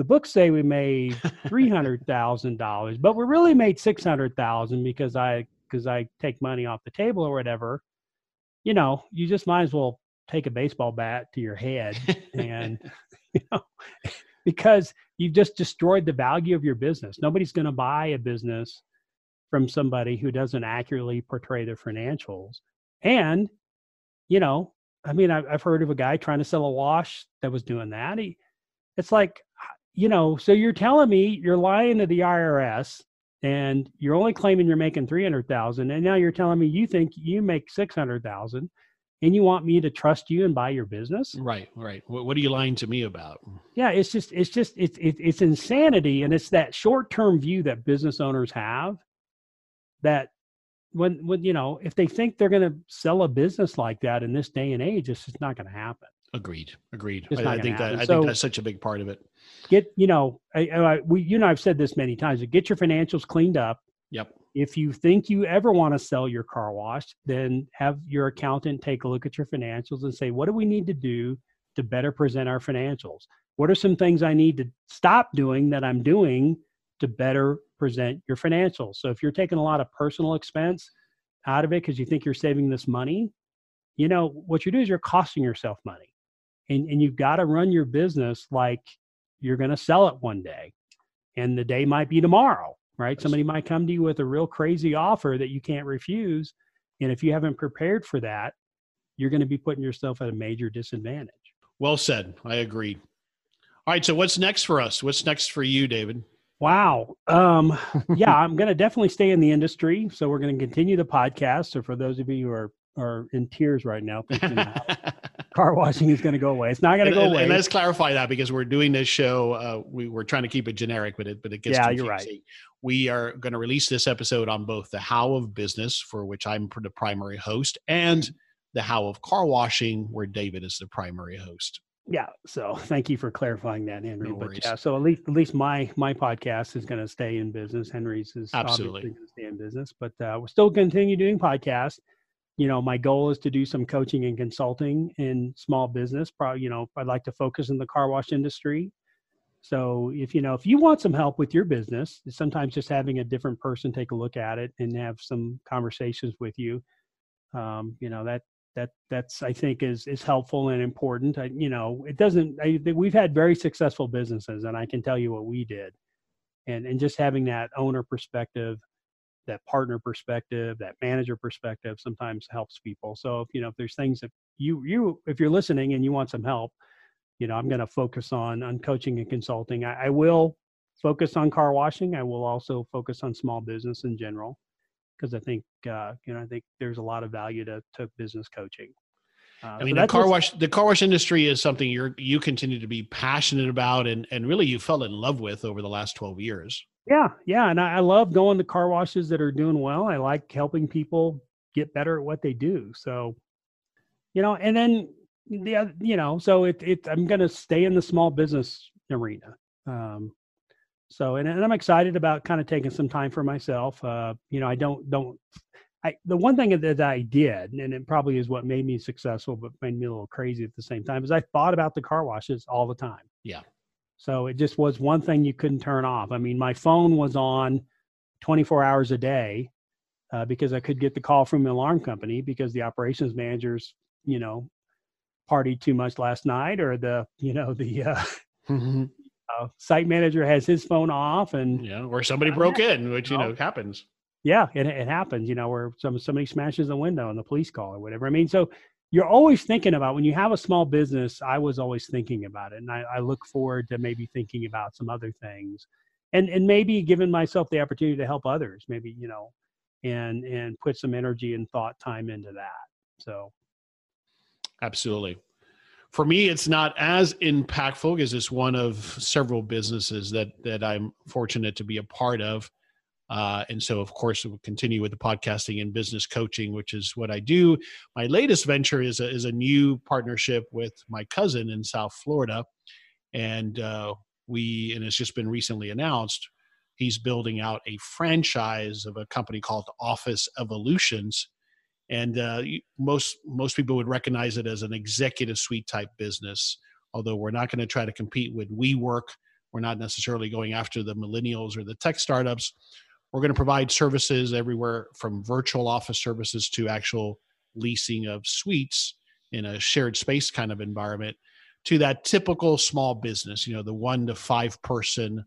the books say we made three hundred thousand dollars, but we really made six hundred thousand because I because I take money off the table or whatever. You know, you just might as well take a baseball bat to your head and you know because you've just destroyed the value of your business. Nobody's going to buy a business from somebody who doesn't accurately portray their financials. And, you know, I mean, I've, heard of a guy trying to sell a wash that was doing that. He, it's like, you know, so you're telling me you're lying to the IRS and you're only claiming you're making 300,000 and now you're telling me you think you make 600,000 and you want me to trust you and buy your business? Right, right. What, what are you lying to me about? Mm. Yeah, it's just it's just it's it, it's insanity and it's that short-term view that business owners have that when when you know, if they think they're going to sell a business like that in this day and age, it's just not going to happen. Agreed. Agreed. I, I, think that I so, think that's such a big part of it. Get you know, I, I, we you know I've said this many times. Get your financials cleaned up. Yep. If you think you ever want to sell your car wash, then have your accountant take a look at your financials and say, what do we need to do to better present our financials? What are some things I need to stop doing that I'm doing to better present your financials? So if you're taking a lot of personal expense out of it because you think you're saving this money, you know what you do is you're costing yourself money. And, and you've got to run your business like you're going to sell it one day. And the day might be tomorrow right? Somebody might come to you with a real crazy offer that you can't refuse. And if you haven't prepared for that you're going to be putting yourself at a major disadvantage. Well said. I agree. All right so what's next for us? What's next for you david wow um, yeah i'm going to definitely stay in the industry so we're going to continue the podcast so for those of you who are are in tears right now thinking car washing is going to go away. It's not going to go and, away. And let's clarify that because we're doing this show. Uh, we we're trying to keep it generic, but it but it gets yeah, confusing. you're right. We are going to release this episode on both the How of Business, for which I'm the primary host, and the How of Car Washing, where David is the primary host. Yeah. So thank you for clarifying that, Henry. No but yeah, so at least at least my my podcast is going to stay in business. Henry's is Absolutely. obviously going to stay in business, but uh, we're still continue doing podcasts you know my goal is to do some coaching and consulting in small business probably you know i'd like to focus in the car wash industry so if you know if you want some help with your business sometimes just having a different person take a look at it and have some conversations with you um, you know that that that's I think is is helpful and important. I, you know, it doesn't. I, think we've had very successful businesses, and I can tell you what we did, and and just having that owner perspective, that partner perspective, that manager perspective, sometimes helps people. So if you know if there's things that you you if you're listening and you want some help, you know, I'm going to focus on on coaching and consulting. I, I will focus on car washing. I will also focus on small business in general because I think uh, you know I think there's a lot of value to to business coaching. Uh, I mean, so the car wash the car wash industry is something you're you continue to be passionate about and and really you fell in love with over the last 12 years. Yeah, yeah, and I, I love going to car washes that are doing well. I like helping people get better at what they do. So, you know, and then the you know, so it it I'm going to stay in the small business arena. Um, so, and, and I'm excited about kind of taking some time for myself. Uh, you know, I don't don't. I the one thing that I did, and it probably is what made me successful, but made me a little crazy at the same time, is I thought about the car washes all the time. Yeah. So it just was one thing you couldn't turn off. I mean, my phone was on 24 hours a day uh, because I could get the call from the alarm company because the operations managers, you know, partied too much last night, or the you know the uh, mm-hmm uh, site manager has his phone off and yeah or somebody broke in which you know happens. Yeah it, it happens you know where some somebody smashes the window and the police call or whatever. I mean so you're always thinking about when you have a small business i was always thinking about it and i, I look forward to maybe thinking about some other things. And and maybe giving myself the opportunity to help others maybe you know and and put some energy and thought time into that so. Absolutely for me, it's not as impactful because it's one of several businesses that that I'm fortunate to be a part of. Uh, and so, of course, we'll continue with the podcasting and business coaching, which is what I do. My latest venture is a, is a new partnership with my cousin in South Florida. And uh, we, and it's just been recently announced, he's building out a franchise of a company called Office Evolutions and uh, most most people would recognize it as an executive suite type business. Although we're not going to try to compete with WeWork, we're not necessarily going after the millennials or the tech startups. We're going to provide services everywhere from virtual office services to actual leasing of suites in a shared space kind of environment to that typical small business, you know, the one to five person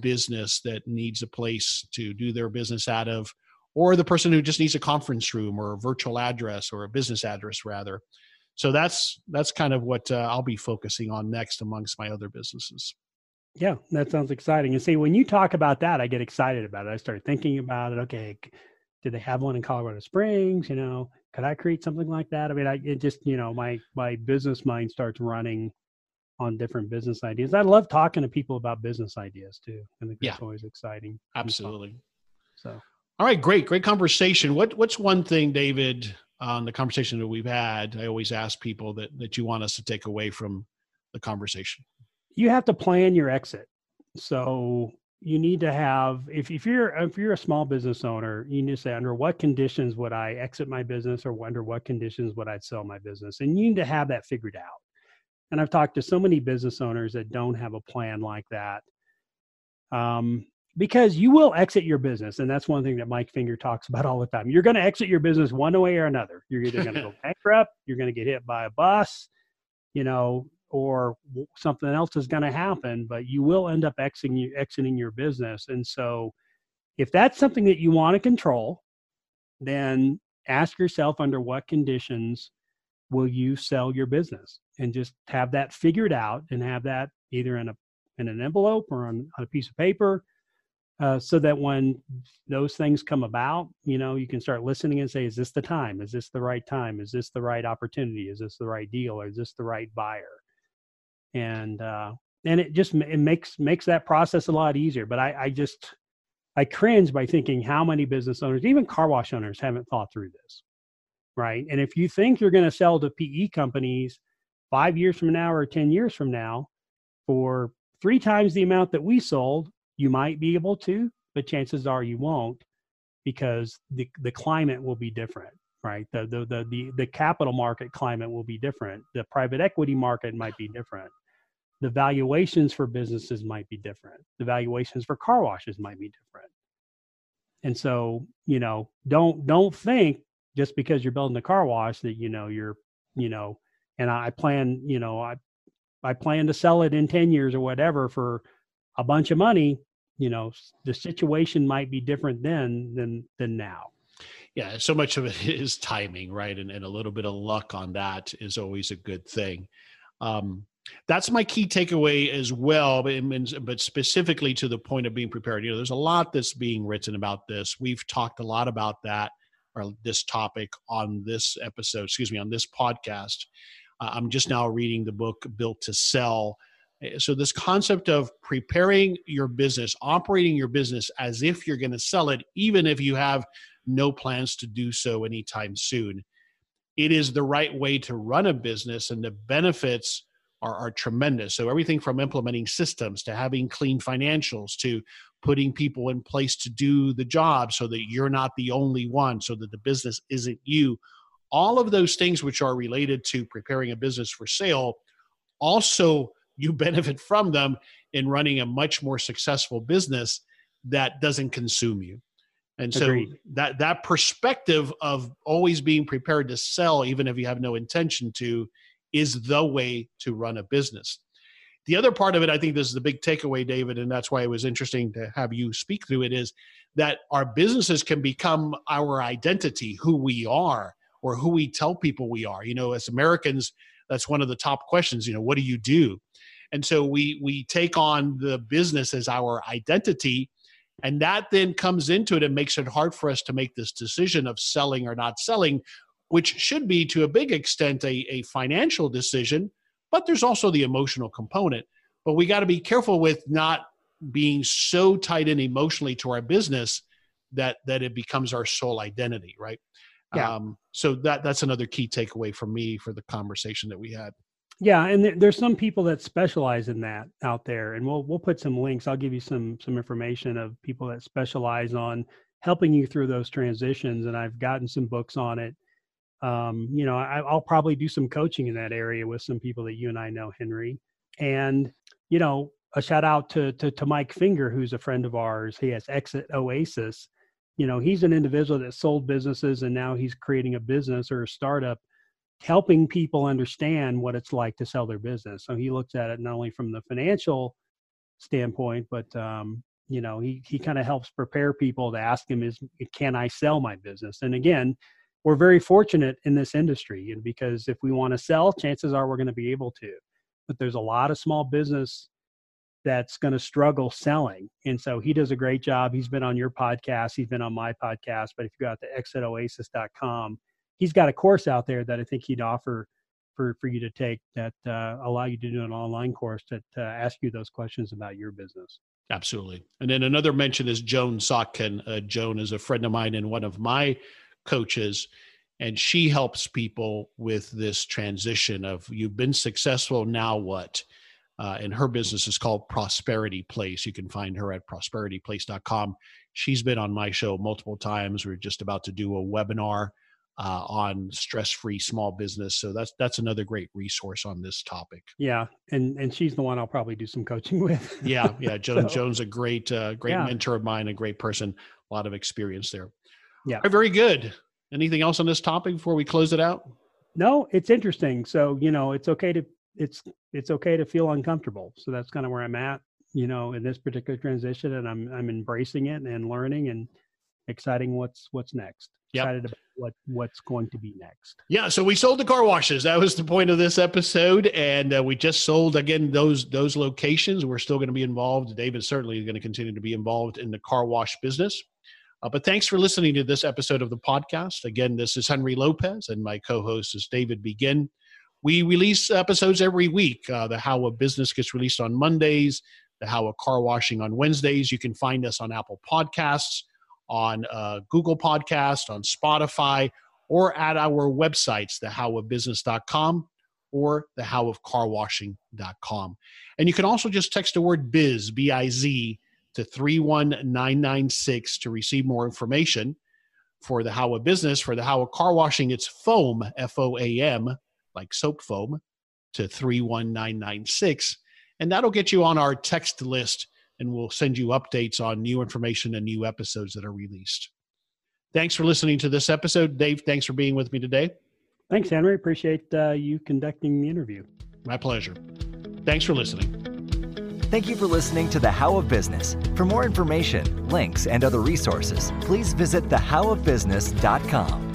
business that needs a place to do their business out of or the person who just needs a conference room or a virtual address or a business address rather. So that's that's kind of what uh, i'll be focusing on next amongst my other businesses. Yeah that sounds exciting. And see when you talk about that i get excited about it. I start thinking about it. Okay do they have one in colorado springs? You know could i create something like that? I mean i it just you know my my business mind starts running on different business ideas. I love talking to people about business ideas too i think that's yeah. always exciting absolutely. So all right, great, great conversation. What what's one thing, David, on the conversation that we've had? I always ask people that that you want us to take away from the conversation. You have to plan your exit. So you need to have if, if you're if you're a small business owner, you need to say under what conditions would I exit my business or under what conditions would I sell my business? And you need to have that figured out. And I've talked to so many business owners that don't have a plan like that. Um, because you will exit your business and that's one thing that mike finger talks about all the time. You're going to exit your business one way or another. You're either going to go bankrupt you're going to get hit by a bus you know or something else is going to happen but you will end up exiting, exiting your business. And so if that's something that you want to control then ask yourself under what conditions will you sell your business? And just have that figured out and have that either in a in an envelope or on, on a piece of paper uh, so that when those things come about, you know, you can start listening and say, is this the time? Is this the right time? Is this the right opportunity? Is this the right deal? Or is this the right buyer? And uh, and it just it makes makes that process a lot easier. But I, I just I cringe by thinking how many business owners, even car wash owners, haven't thought through this, right? And if you think you're going to sell to PE companies five years from now or ten years from now for three times the amount that we sold, you might be able to, but chances are you won't because the, the climate will be different, right? The, the, the, the, the capital market climate will be different. The private equity market might be different. The valuations for businesses might be different. The valuations for car washes might be different. And so, you know, don't don't think just because you're building a car wash that you know you're you know and i plan you know i i plan to sell it in 10 years or whatever for a bunch of money you know the situation might be different then than than now. Yeah so much of it is timing right? And, and a little bit of luck on that is always a good thing. Um, that's my key takeaway as well but, but specifically to the point of being prepared. You know there's a lot that's being written about this. We've talked a lot about that or this topic on this episode excuse me on this podcast. Uh, i'm just now reading the book built to sell so this concept of preparing your business operating your business as if you're going to sell it even if you have no plans to do so anytime soon it is the right way to run a business and the benefits are, are tremendous. So everything from implementing systems to having clean financials to putting people in place to do the job so that you're not the only one, so that the business isn't you. All of those things which are related to preparing a business for sale, also you benefit from them in running a much more successful business that doesn't consume you. And so Agreed. that that perspective of always being prepared to sell, even if you have no intention to, is the way to run a business. The other part of it, I think this is the big takeaway, David, and that's why it was interesting to have you speak through it, is that our businesses can become our identity, who we are, or who we tell people we are. You know, as Americans, that's one of the top questions. You know, what do you do? And so we we take on the business as our identity, and that then comes into it and makes it hard for us to make this decision of selling or not selling which should be to a big extent a, a financial decision, but there's also the emotional component. But we got to be careful with not being so tied in emotionally to our business that that it becomes our sole identity, right? Yeah. Um, so that that's another key takeaway for me for the conversation that we had. Yeah, and there, there's some people that specialize in that out there, and we'll we'll put some links. I'll give you some some information of people that specialize on helping you through those transitions, and I've gotten some books on it um, you know, I, will probably do some coaching in that area with some people that you and I know, Henry. And you know, a shout out to to, to Mike Finger, who's a friend of ours. He has Exit Oasis. You know, he's an individual that sold businesses, and now he's creating a business or a startup, helping people understand what it's like to sell their business. So he looks at it not only from the financial standpoint, but um, you know, he he kind of helps prepare people to ask him is, can I sell my business? And again we're very fortunate in this industry because if we want to sell chances are we're going to be able to. But there's a lot of small business that's going to struggle selling. And so he does a great job. He's been on your podcast. He's been on my podcast. But if you go out to exitoasis.com he's got a course out there that i think he'd offer for, for you to take that uh, allow you to do an online course to, to ask you those questions about your business. Absolutely. And then another mention is joan sotkin. Uh, joan is a friend of mine and one of my coaches and she helps people with this transition of you've been successful now what? Uh, and her business is called prosperity place. You can find her at prosperityplace.com she's been on my show multiple times. We're just about to do a webinar uh, on stress-free small business so that's that's another great resource on this topic yeah and and she's the one i'll probably do some coaching with yeah yeah joan so, joan's a great uh, great yeah. mentor of mine a great person a lot of experience there yeah. Very good. Anything else on this topic before we close it out? No, it's interesting. So, you know, it's okay to it's it's okay to feel uncomfortable. So that's kind of where I'm at, you know, in this particular transition and I'm I'm embracing it and learning and exciting what's what's next. Yep. Excited about what what's going to be next. Yeah, so we sold the car washes. That was the point of this episode, and uh, we just sold again those those locations. We're still going to be involved. David certainly is going to continue to be involved in the car wash business. Uh, but thanks for listening to this episode of the podcast. Again, this is Henry Lopez, and my co host is David Begin. We release episodes every week. Uh, the How of Business gets released on Mondays, the How of Car Washing on Wednesdays. You can find us on Apple Podcasts, on uh, Google Podcast, on Spotify, or at our websites, thehowofbusiness.com or thehowofcarwashing.com. And you can also just text the word biz, B I Z, to 31996 to receive more information. For the How of Business, for the How of Car Washing, it's foam, F O A M, like soap foam, to 31996. And that'll get you on our text list, and we'll send you updates on new information and new episodes that are released. Thanks for listening to this episode. Dave, thanks for being with me today. Thanks, Henry. Appreciate uh, you conducting the interview. My pleasure. Thanks for listening. Thank you for listening to The How of Business. For more information, links, and other resources, please visit thehowofbusiness.com.